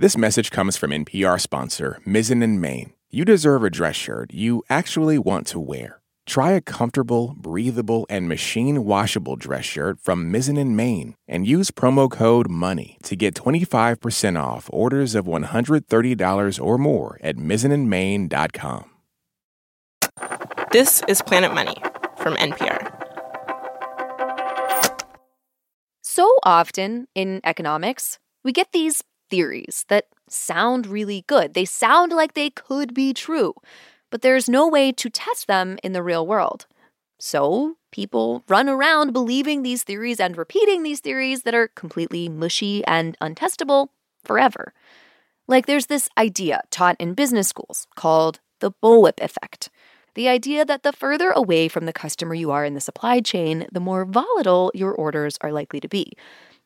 This message comes from NPR sponsor Mizzen and Main. You deserve a dress shirt you actually want to wear. Try a comfortable, breathable, and machine washable dress shirt from Mizzen and Main and use promo code MONEY to get 25% off orders of $130 or more at mizzenandmain.com. This is Planet Money from NPR. So often in economics, we get these theories that sound really good. They sound like they could be true, but there's no way to test them in the real world. So people run around believing these theories and repeating these theories that are completely mushy and untestable forever. Like there's this idea taught in business schools called the bullwhip effect. The idea that the further away from the customer you are in the supply chain, the more volatile your orders are likely to be.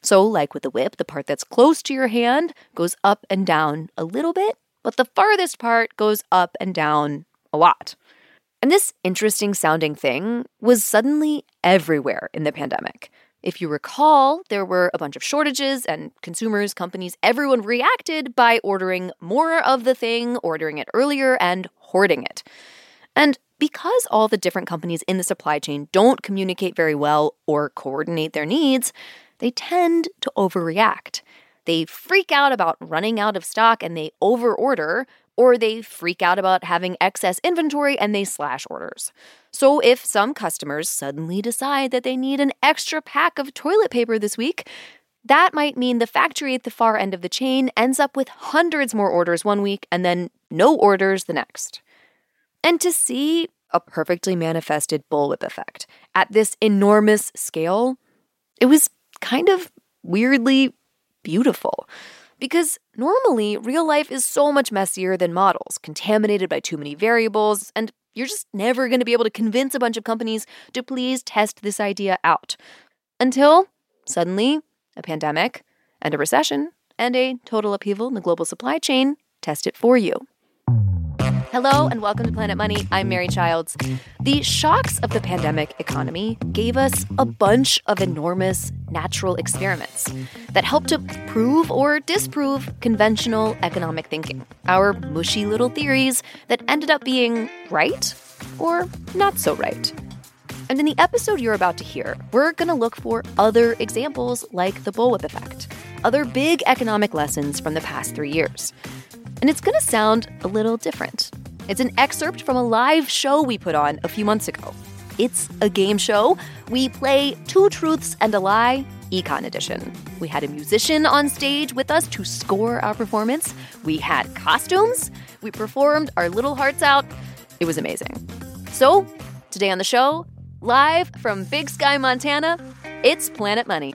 So, like with the whip, the part that's close to your hand goes up and down a little bit, but the farthest part goes up and down a lot. And this interesting sounding thing was suddenly everywhere in the pandemic. If you recall, there were a bunch of shortages, and consumers, companies, everyone reacted by ordering more of the thing, ordering it earlier, and hoarding it. And because all the different companies in the supply chain don't communicate very well or coordinate their needs, they tend to overreact. They freak out about running out of stock and they overorder, or they freak out about having excess inventory and they slash orders. So, if some customers suddenly decide that they need an extra pack of toilet paper this week, that might mean the factory at the far end of the chain ends up with hundreds more orders one week and then no orders the next. And to see a perfectly manifested bullwhip effect at this enormous scale, it was kind of weirdly beautiful. Because normally, real life is so much messier than models, contaminated by too many variables, and you're just never going to be able to convince a bunch of companies to please test this idea out. Until suddenly, a pandemic and a recession and a total upheaval in the global supply chain test it for you. Hello and welcome to Planet Money. I'm Mary Childs. The shocks of the pandemic economy gave us a bunch of enormous natural experiments that helped to prove or disprove conventional economic thinking. Our mushy little theories that ended up being right or not so right. And in the episode you're about to hear, we're going to look for other examples like the bullwhip effect, other big economic lessons from the past three years. And it's going to sound a little different. It's an excerpt from a live show we put on a few months ago. It's a game show. We play Two Truths and a Lie, Econ Edition. We had a musician on stage with us to score our performance. We had costumes. We performed our little hearts out. It was amazing. So, today on the show, live from Big Sky, Montana, it's Planet Money.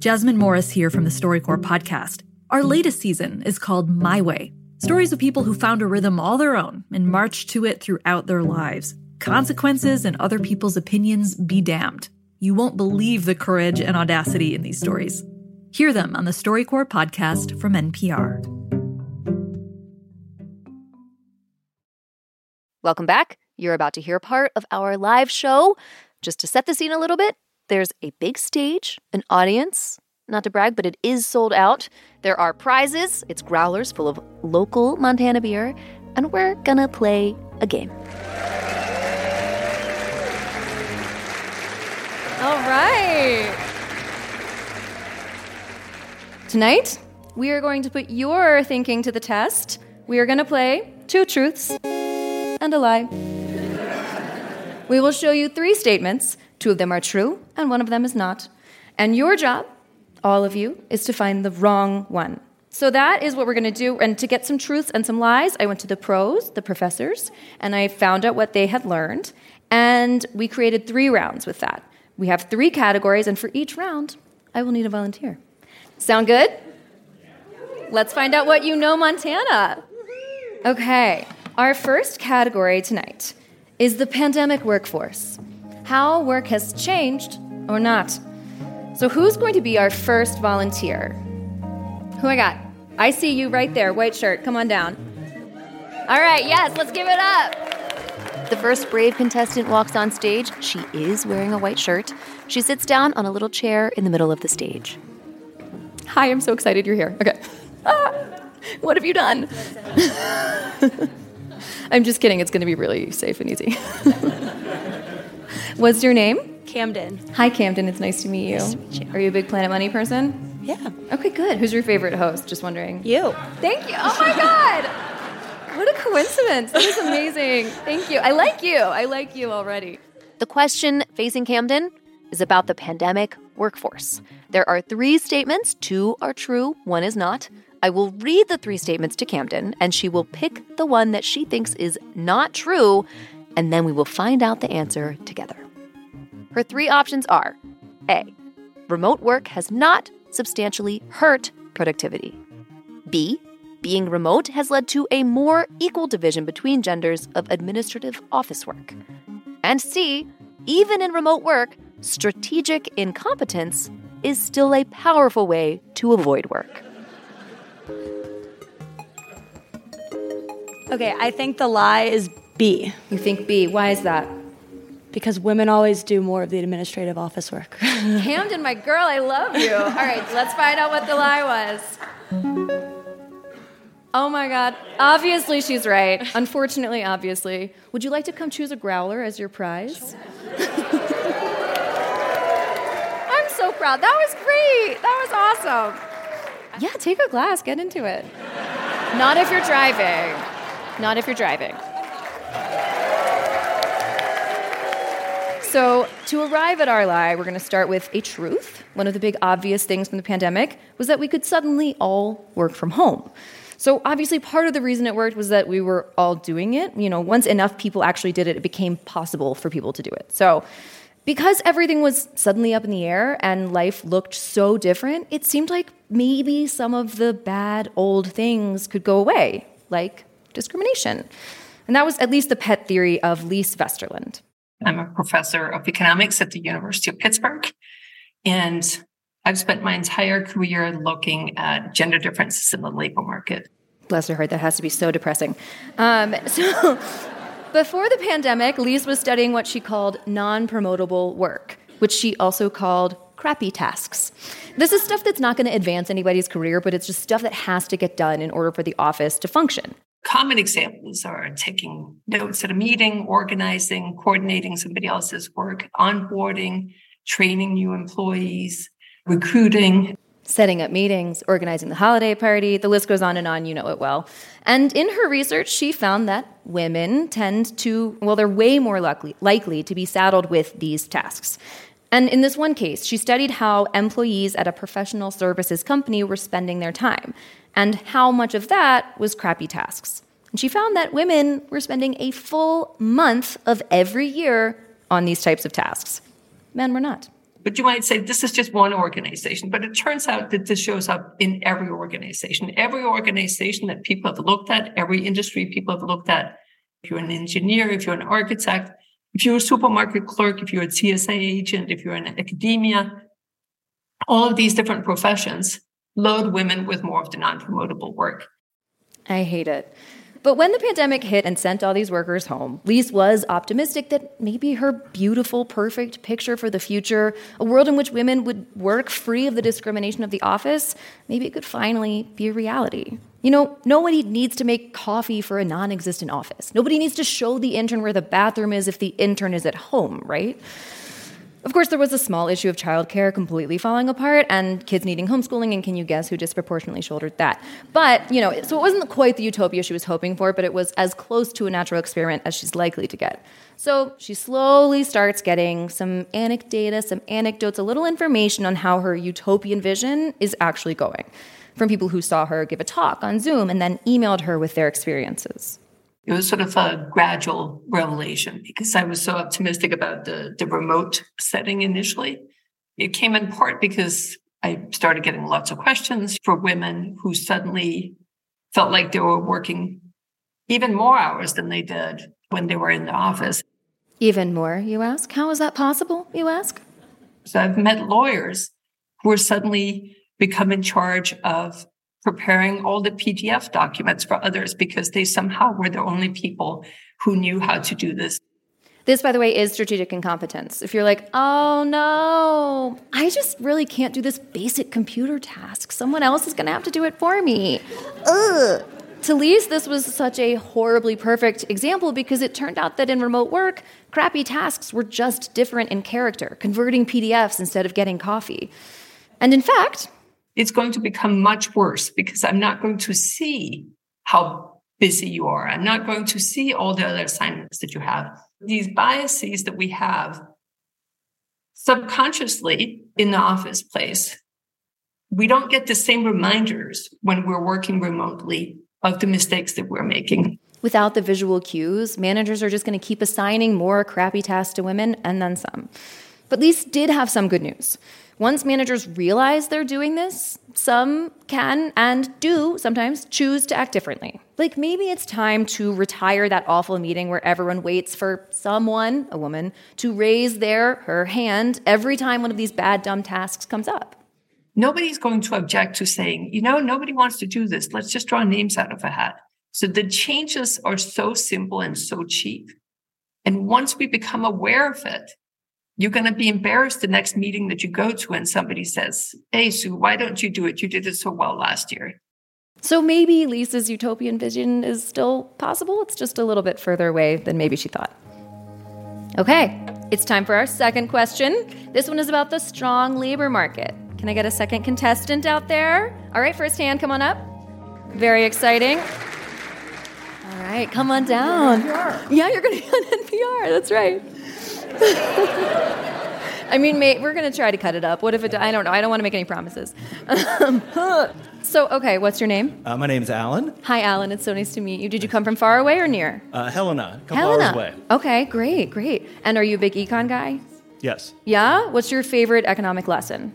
Jasmine Morris here from the StoryCorps podcast. Our latest season is called My Way stories of people who found a rhythm all their own and marched to it throughout their lives. Consequences and other people's opinions be damned. You won't believe the courage and audacity in these stories. Hear them on the StoryCorps podcast from NPR. Welcome back. You're about to hear part of our live show. Just to set the scene a little bit, there's a big stage, an audience. Not to brag, but it is sold out. There are prizes. It's growlers full of local Montana beer. And we're gonna play a game. All right. Tonight, we are going to put your thinking to the test. We are going to play two truths and a lie. we will show you three statements Two of them are true, and one of them is not. And your job, all of you, is to find the wrong one. So that is what we're going to do. And to get some truths and some lies, I went to the pros, the professors, and I found out what they had learned. And we created three rounds with that. We have three categories, and for each round, I will need a volunteer. Sound good? Let's find out what you know, Montana. Okay, our first category tonight is the pandemic workforce how work has changed or not. So, who's going to be our first volunteer? Who I got? I see you right there, white shirt. Come on down. All right, yes, let's give it up. The first brave contestant walks on stage. She is wearing a white shirt. She sits down on a little chair in the middle of the stage. Hi, I'm so excited you're here. Okay. Ah, what have you done? I'm just kidding. It's going to be really safe and easy. What's your name? Camden. Hi, Camden. It's nice to meet you. Nice to meet you. Are you a big Planet Money person? Yeah. Okay, good. Who's your favorite host? Just wondering. You. Thank you. Oh my God. What a coincidence. That is amazing. Thank you. I like you. I like you already. The question facing Camden is about the pandemic workforce. There are three statements, two are true, one is not. I will read the three statements to Camden, and she will pick the one that she thinks is not true, and then we will find out the answer together. Her three options are A. Remote work has not substantially hurt productivity. B. Being remote has led to a more equal division between genders of administrative office work. And C. Even in remote work, strategic incompetence is still a powerful way to avoid work. Okay, I think the lie is B. You think B. Why is that? Because women always do more of the administrative office work. Camden, my girl, I love you. All right, let's find out what the lie was. Oh my god. Obviously, she's right. Unfortunately, obviously. Would you like to come choose a growler as your prize? I'm so proud. That was great. That was awesome. Yeah, take a glass, get into it. Not if you're driving. Not if you're driving. So, to arrive at our lie, we're going to start with a truth. One of the big obvious things from the pandemic was that we could suddenly all work from home. So, obviously, part of the reason it worked was that we were all doing it. You know, once enough people actually did it, it became possible for people to do it. So, because everything was suddenly up in the air and life looked so different, it seemed like maybe some of the bad old things could go away, like discrimination. And that was at least the pet theory of Lise Vesterlund. I'm a professor of economics at the University of Pittsburgh. And I've spent my entire career looking at gender differences in the labor market. Bless her heart, that has to be so depressing. Um, so, before the pandemic, Lise was studying what she called non promotable work, which she also called crappy tasks. This is stuff that's not going to advance anybody's career, but it's just stuff that has to get done in order for the office to function. Common examples are taking notes at a meeting, organizing, coordinating somebody else's work, onboarding, training new employees, recruiting. Setting up meetings, organizing the holiday party, the list goes on and on, you know it well. And in her research, she found that women tend to, well, they're way more likely, likely to be saddled with these tasks. And in this one case, she studied how employees at a professional services company were spending their time and how much of that was crappy tasks. And she found that women were spending a full month of every year on these types of tasks. Men were not. But you might say this is just one organization, but it turns out that this shows up in every organization. Every organization that people have looked at, every industry people have looked at. If you're an engineer, if you're an architect, if you're a supermarket clerk, if you're a TSA agent, if you're in academia, all of these different professions load women with more of the non promotable work. I hate it. But when the pandemic hit and sent all these workers home, Lise was optimistic that maybe her beautiful, perfect picture for the future, a world in which women would work free of the discrimination of the office, maybe it could finally be a reality. You know, nobody needs to make coffee for a non existent office. Nobody needs to show the intern where the bathroom is if the intern is at home, right? Of course, there was a small issue of childcare completely falling apart and kids needing homeschooling, and can you guess who disproportionately shouldered that? But, you know, so it wasn't quite the utopia she was hoping for, but it was as close to a natural experiment as she's likely to get. So she slowly starts getting some anecdata, some anecdotes, a little information on how her utopian vision is actually going from people who saw her give a talk on Zoom and then emailed her with their experiences. It was sort of a gradual revelation because I was so optimistic about the, the remote setting initially. It came in part because I started getting lots of questions for women who suddenly felt like they were working even more hours than they did when they were in the office. Even more, you ask? How is that possible, you ask? So I've met lawyers who are suddenly become in charge of preparing all the PDF documents for others because they somehow were the only people who knew how to do this. This, by the way, is strategic incompetence. If you're like, oh no, I just really can't do this basic computer task, someone else is gonna have to do it for me. Ugh. To Lise, this was such a horribly perfect example because it turned out that in remote work, crappy tasks were just different in character, converting PDFs instead of getting coffee. And in fact, it's going to become much worse because I'm not going to see how busy you are. I'm not going to see all the other assignments that you have. These biases that we have subconsciously in the office place, we don't get the same reminders when we're working remotely of the mistakes that we're making. Without the visual cues, managers are just going to keep assigning more crappy tasks to women and then some. But Lise did have some good news. Once managers realize they're doing this, some can and do sometimes choose to act differently. Like maybe it's time to retire that awful meeting where everyone waits for someone, a woman, to raise their her hand every time one of these bad dumb tasks comes up. Nobody's going to object to saying, you know, nobody wants to do this. Let's just draw names out of a hat. So the changes are so simple and so cheap. And once we become aware of it, you're going to be embarrassed the next meeting that you go to and somebody says, Hey, Sue, why don't you do it? You did it so well last year. So maybe Lise's utopian vision is still possible. It's just a little bit further away than maybe she thought. Okay, it's time for our second question. This one is about the strong labor market. Can I get a second contestant out there? All right, first hand, come on up. Very exciting. All right, come on down. Yeah, you're going to be on NPR. That's right. I mean, mate, we're gonna try to cut it up. What if it? I don't know. I don't want to make any promises. so, okay, what's your name? Uh, my name's Alan. Hi, Alan. It's so nice to meet you. Did you come from far away or near? Uh, Helena, Helena. away. Okay, great, great. And are you a big econ guy? Yes. Yeah. What's your favorite economic lesson?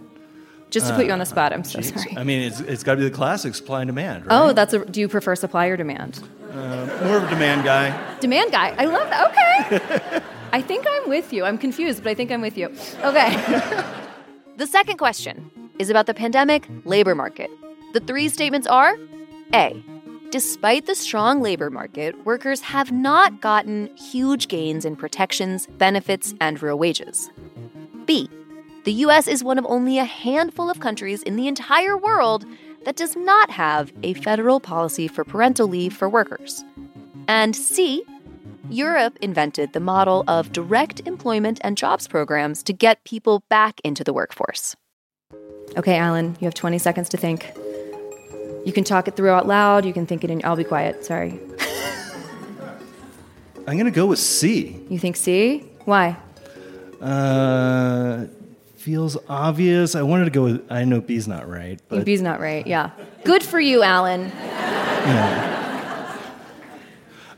Just to put you on the spot, I'm so Jeez. sorry. I mean, it's, it's got to be the classic supply and demand, right? Oh, that's a. Do you prefer supply or demand? Uh, more of a demand guy. Demand guy. I love that. Okay. I think I'm with you. I'm confused, but I think I'm with you. Okay. the second question is about the pandemic labor market. The three statements are A. Despite the strong labor market, workers have not gotten huge gains in protections, benefits, and real wages. B. The US is one of only a handful of countries in the entire world that does not have a federal policy for parental leave for workers. And C. Europe invented the model of direct employment and jobs programs to get people back into the workforce. Okay, Alan, you have 20 seconds to think. You can talk it through out loud, you can think it in. I'll be quiet, sorry. I'm going to go with C. You think C? Why? Uh, feels obvious. I wanted to go with, I know B's not right, but B's not right, yeah. Good for you, Alan.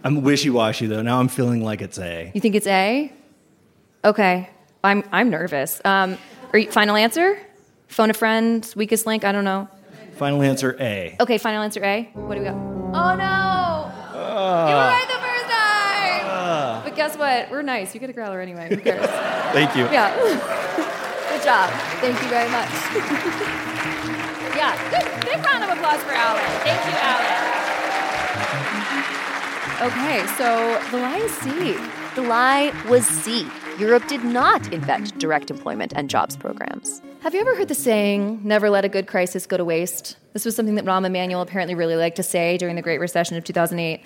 I'm wishy washy though. Now I'm feeling like it's A. You think it's A? Okay. I'm, I'm nervous. Um, are you, final answer? Phone a friend, weakest link, I don't know. Final answer A. Okay, final answer A. What do we got? Oh no! you were right the first time! but guess what? We're nice. You get a growler anyway. Who cares? Thank you. yeah. Good job. Thank you very much. yeah. Good, big round of applause for Alan. Thank you, Alan. Okay, so the lie is C. The lie was C. Europe did not invent direct employment and jobs programs. Have you ever heard the saying, never let a good crisis go to waste? This was something that Rahm Emanuel apparently really liked to say during the Great Recession of 2008.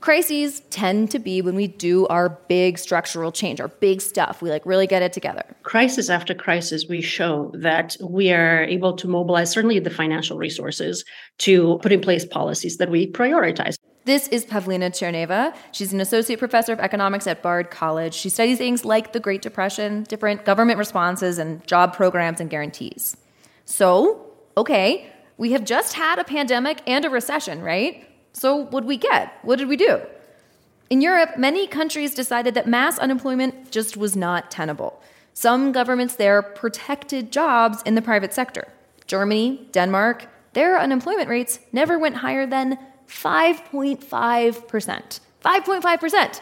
Crises tend to be when we do our big structural change, our big stuff. We like really get it together. crisis after crisis, we show that we are able to mobilize certainly the financial resources to put in place policies that we prioritize. This is Pavlina Tcherneva. She's an associate professor of economics at Bard College. She studies things like the Great Depression, different government responses, and job programs and guarantees. So, okay, we have just had a pandemic and a recession, right? So, what did we get? What did we do? In Europe, many countries decided that mass unemployment just was not tenable. Some governments there protected jobs in the private sector. Germany, Denmark, their unemployment rates never went higher than 5.5%. 5.5%.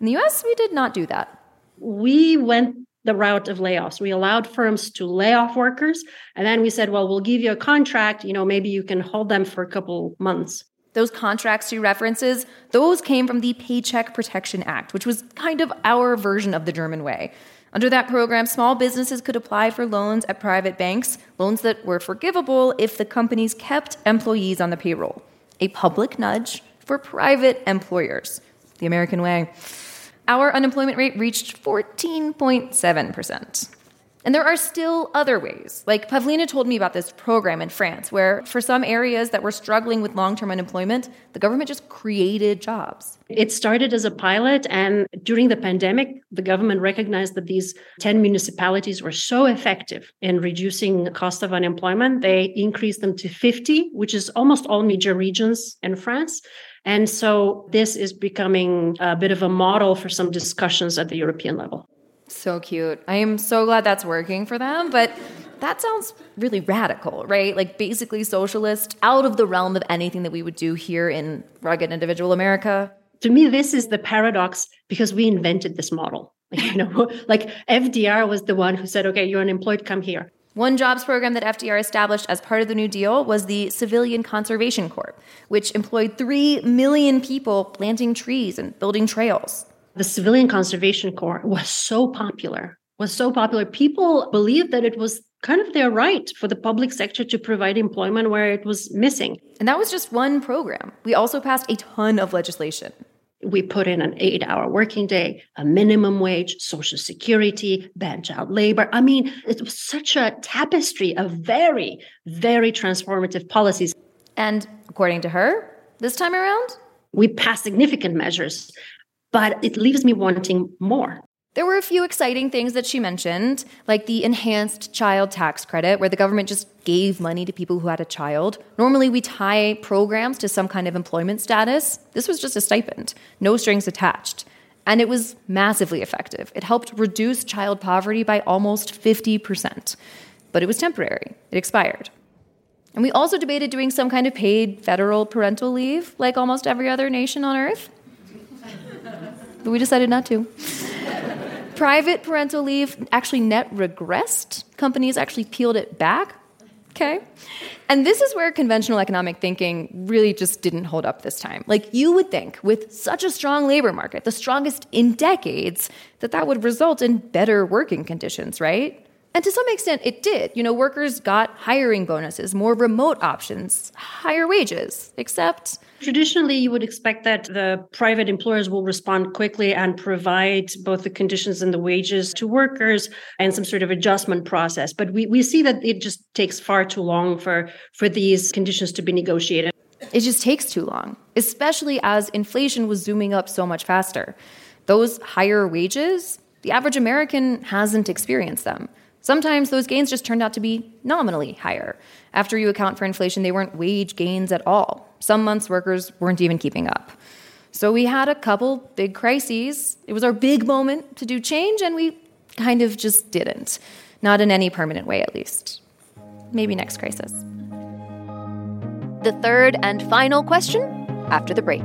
In the US, we did not do that. We went the route of layoffs. We allowed firms to lay off workers. And then we said, well, we'll give you a contract. You know, maybe you can hold them for a couple months. Those contracts she references, those came from the Paycheck Protection Act, which was kind of our version of the German way. Under that program, small businesses could apply for loans at private banks, loans that were forgivable if the companies kept employees on the payroll. A public nudge for private employers. The American way. Our unemployment rate reached 14.7%. And there are still other ways. Like Pavlina told me about this program in France, where for some areas that were struggling with long term unemployment, the government just created jobs. It started as a pilot, and during the pandemic, the government recognized that these 10 municipalities were so effective in reducing the cost of unemployment. They increased them to 50, which is almost all major regions in France. And so this is becoming a bit of a model for some discussions at the European level. So cute. I am so glad that's working for them, but that sounds really radical, right? Like basically socialist, out of the realm of anything that we would do here in rugged individual America. To me, this is the paradox because we invented this model. You know, like FDR was the one who said, okay, you're unemployed, come here. One jobs program that FDR established as part of the New Deal was the Civilian Conservation Corps, which employed 3 million people planting trees and building trails the Civilian Conservation Corps was so popular, was so popular. People believed that it was kind of their right for the public sector to provide employment where it was missing. And that was just one program. We also passed a ton of legislation. We put in an eight hour working day, a minimum wage, social security, ban child labor. I mean, it was such a tapestry of very, very transformative policies. And according to her, this time around, we passed significant measures but it leaves me wanting more. There were a few exciting things that she mentioned, like the enhanced child tax credit, where the government just gave money to people who had a child. Normally, we tie programs to some kind of employment status. This was just a stipend, no strings attached. And it was massively effective. It helped reduce child poverty by almost 50%. But it was temporary, it expired. And we also debated doing some kind of paid federal parental leave, like almost every other nation on earth but we decided not to. Private parental leave actually net regressed. Companies actually peeled it back. Okay. And this is where conventional economic thinking really just didn't hold up this time. Like you would think, with such a strong labor market, the strongest in decades, that that would result in better working conditions, right? And to some extent, it did. You know, workers got hiring bonuses, more remote options, higher wages, except. Traditionally, you would expect that the private employers will respond quickly and provide both the conditions and the wages to workers and some sort of adjustment process. But we, we see that it just takes far too long for, for these conditions to be negotiated. It just takes too long, especially as inflation was zooming up so much faster. Those higher wages, the average American hasn't experienced them. Sometimes those gains just turned out to be nominally higher. After you account for inflation, they weren't wage gains at all. Some months workers weren't even keeping up. So we had a couple big crises. It was our big moment to do change, and we kind of just didn't. Not in any permanent way, at least. Maybe next crisis. The third and final question after the break.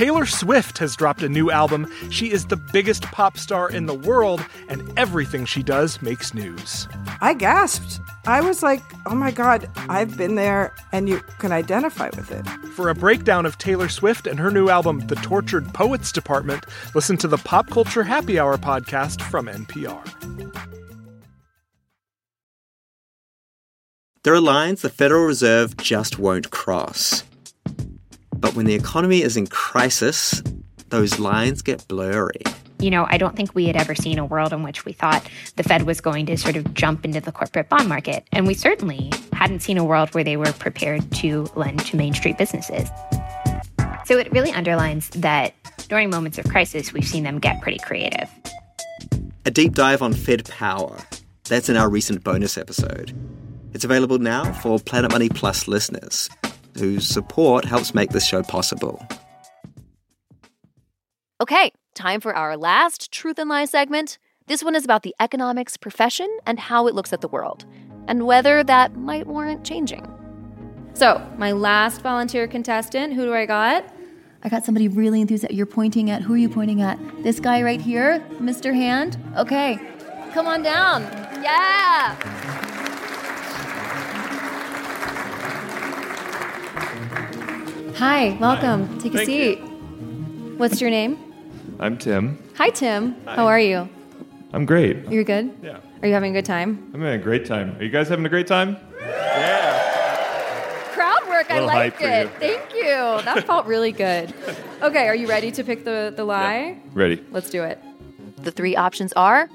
Taylor Swift has dropped a new album. She is the biggest pop star in the world, and everything she does makes news. I gasped. I was like, oh my God, I've been there, and you can identify with it. For a breakdown of Taylor Swift and her new album, The Tortured Poets Department, listen to the Pop Culture Happy Hour podcast from NPR. There are lines the Federal Reserve just won't cross. But when the economy is in crisis, those lines get blurry. You know, I don't think we had ever seen a world in which we thought the Fed was going to sort of jump into the corporate bond market. And we certainly hadn't seen a world where they were prepared to lend to Main Street businesses. So it really underlines that during moments of crisis, we've seen them get pretty creative. A deep dive on Fed power. That's in our recent bonus episode. It's available now for Planet Money Plus listeners, whose support helps make this show possible. Okay, time for our last Truth and Lie segment. This one is about the economics profession and how it looks at the world, and whether that might warrant changing. So, my last volunteer contestant, who do I got? I got somebody really enthusiastic. You're pointing at, who are you pointing at? This guy right here, Mr. Hand? Okay, come on down. Yeah! Hi, welcome. Take a Thank seat. What's your name? I'm Tim. Hi, Tim. How are you? I'm great. You're good? Yeah. Are you having a good time? I'm having a great time. Are you guys having a great time? Yeah. Crowd work, I Little hype liked for it. you. Thank you. That felt really good. Okay, are you ready to pick the, the lie? Ready. Let's do it. The three options are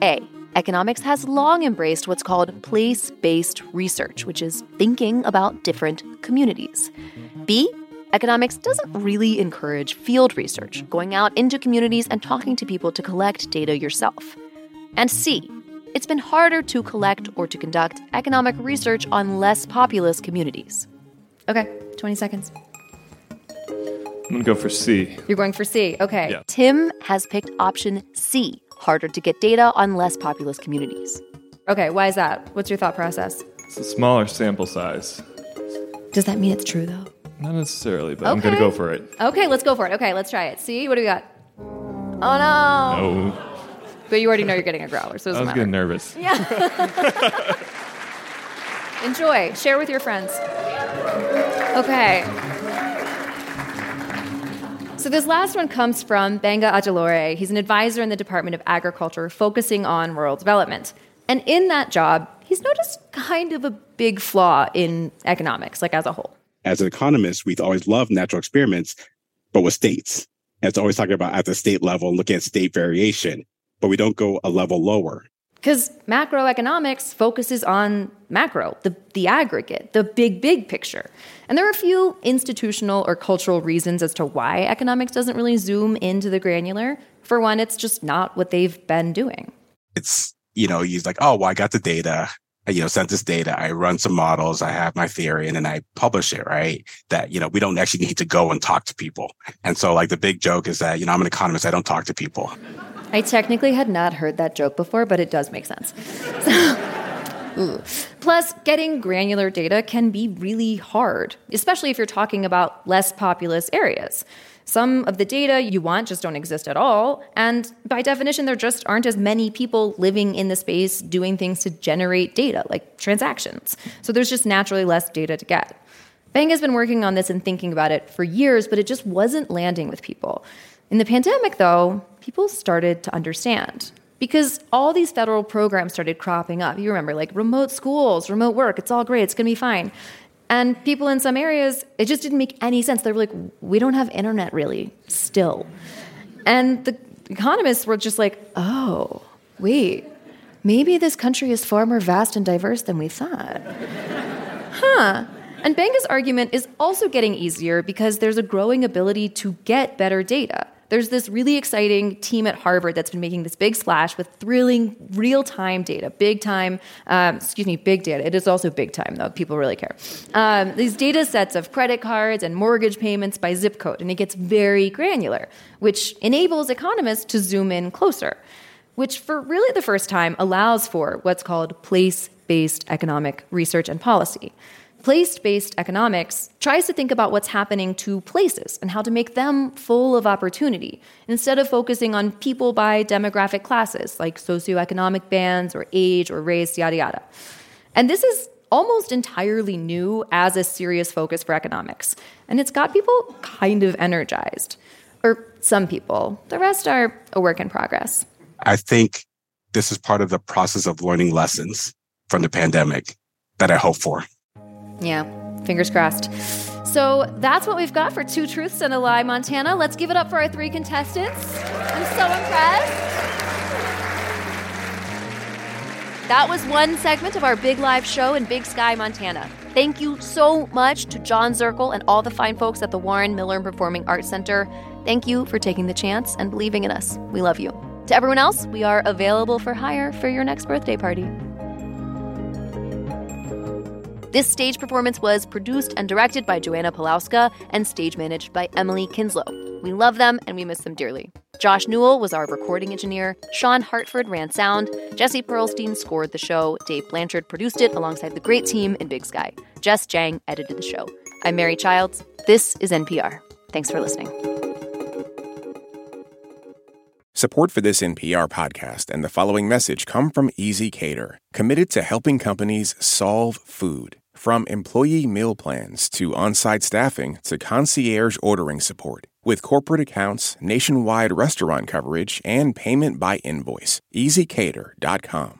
A. Economics has long embraced what's called place based research, which is thinking about different communities. B. Economics doesn't really encourage field research, going out into communities and talking to people to collect data yourself. And C. It's been harder to collect or to conduct economic research on less populous communities. Okay, 20 seconds. I'm gonna go for C. You're going for C. Okay. Yeah. Tim has picked option C harder to get data on less populous communities. Okay, why is that? What's your thought process? It's a smaller sample size. Does that mean it's true though? Not necessarily, but I'm gonna go for it. Okay, let's go for it. Okay, let's try it. See, what do we got? Oh no. No. But you already know you're getting a growler, so it I doesn't was matter. getting nervous. Yeah. Enjoy. Share with your friends. Okay. So this last one comes from Gbenga Ajilore. He's an advisor in the Department of Agriculture focusing on rural development. And in that job, he's noticed kind of a big flaw in economics, like as a whole. As an economist, we've always loved natural experiments, but with states. And it's always talking about at the state level, and looking at state variation, but we don't go a level lower. Because macroeconomics focuses on macro, the, the aggregate, the big, big picture. And there are a few institutional or cultural reasons as to why economics doesn't really zoom into the granular. For one, it's just not what they've been doing. It's, you know, he's like, oh, well, I got the data. You know, census data. I run some models. I have my theory and then I publish it, right? That, you know, we don't actually need to go and talk to people. And so like the big joke is that, you know, I'm an economist. I don't talk to people. I technically had not heard that joke before, but it does make sense. Ooh. Plus, getting granular data can be really hard, especially if you're talking about less populous areas. Some of the data you want just don't exist at all, and by definition, there just aren't as many people living in the space doing things to generate data, like transactions. So there's just naturally less data to get. Bang has been working on this and thinking about it for years, but it just wasn't landing with people. In the pandemic, though, people started to understand because all these federal programs started cropping up. You remember, like remote schools, remote work, it's all great, it's gonna be fine. And people in some areas, it just didn't make any sense. They were like, we don't have internet really, still. And the economists were just like, oh, wait, maybe this country is far more vast and diverse than we thought. Huh. And Gbenga's argument is also getting easier because there's a growing ability to get better data. There's this really exciting team at Harvard that's been making this big splash with thrilling real time data, big time, um, excuse me, big data. It is also big time, though. People really care. Um, these data sets of credit cards and mortgage payments by zip code, and it gets very granular, which enables economists to zoom in closer, which for really the first time allows for what's called place based economic research and policy. Place based economics tries to think about what's happening to places and how to make them full of opportunity instead of focusing on people by demographic classes like socioeconomic bands or age or race, yada yada. And this is almost entirely new as a serious focus for economics. And it's got people kind of energized. Or some people. The rest are a work in progress. I think this is part of the process of learning lessons from the pandemic that I hope for. Yeah, fingers crossed. So that's what we've got for Two Truths and a Lie, Montana. Let's give it up for our three contestants. I'm so impressed. That was one segment of our big live show in Big Sky, Montana. Thank you so much to John Zirkle and all the fine folks at the Warren Miller and Performing Arts Center. Thank you for taking the chance and believing in us. We love you. To everyone else, we are available for hire for your next birthday party. This stage performance was produced and directed by Joanna Pawlowska and stage managed by Emily Kinslow. We love them and we miss them dearly. Josh Newell was our recording engineer. Sean Hartford ran sound. Jesse Perlstein scored the show. Dave Blanchard produced it alongside the great team in Big Sky. Jess Jiang edited the show. I'm Mary Childs. This is NPR. Thanks for listening. Support for this NPR podcast and the following message come from ezCater, committed to helping companies solve food. From employee meal plans to on site staffing to concierge ordering support. With corporate accounts, nationwide restaurant coverage, and payment by invoice, ezCater.com.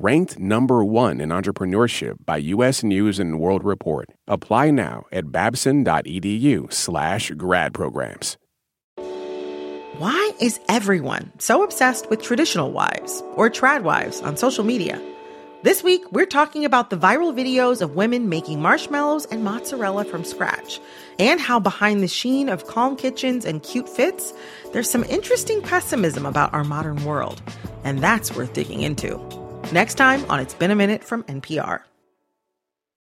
Ranked number one in entrepreneurship by U.S. News and World Report. Apply now at babson.edu slash grad programs. Why is everyone so obsessed with traditional wives or trad wives on social media? This week, we're talking about the viral videos of women making marshmallows and mozzarella from scratch, and how behind the sheen of calm kitchens and cute fits, there's some interesting pessimism about our modern world. And that's worth digging into. Next time on It's Been a Minute from NPR.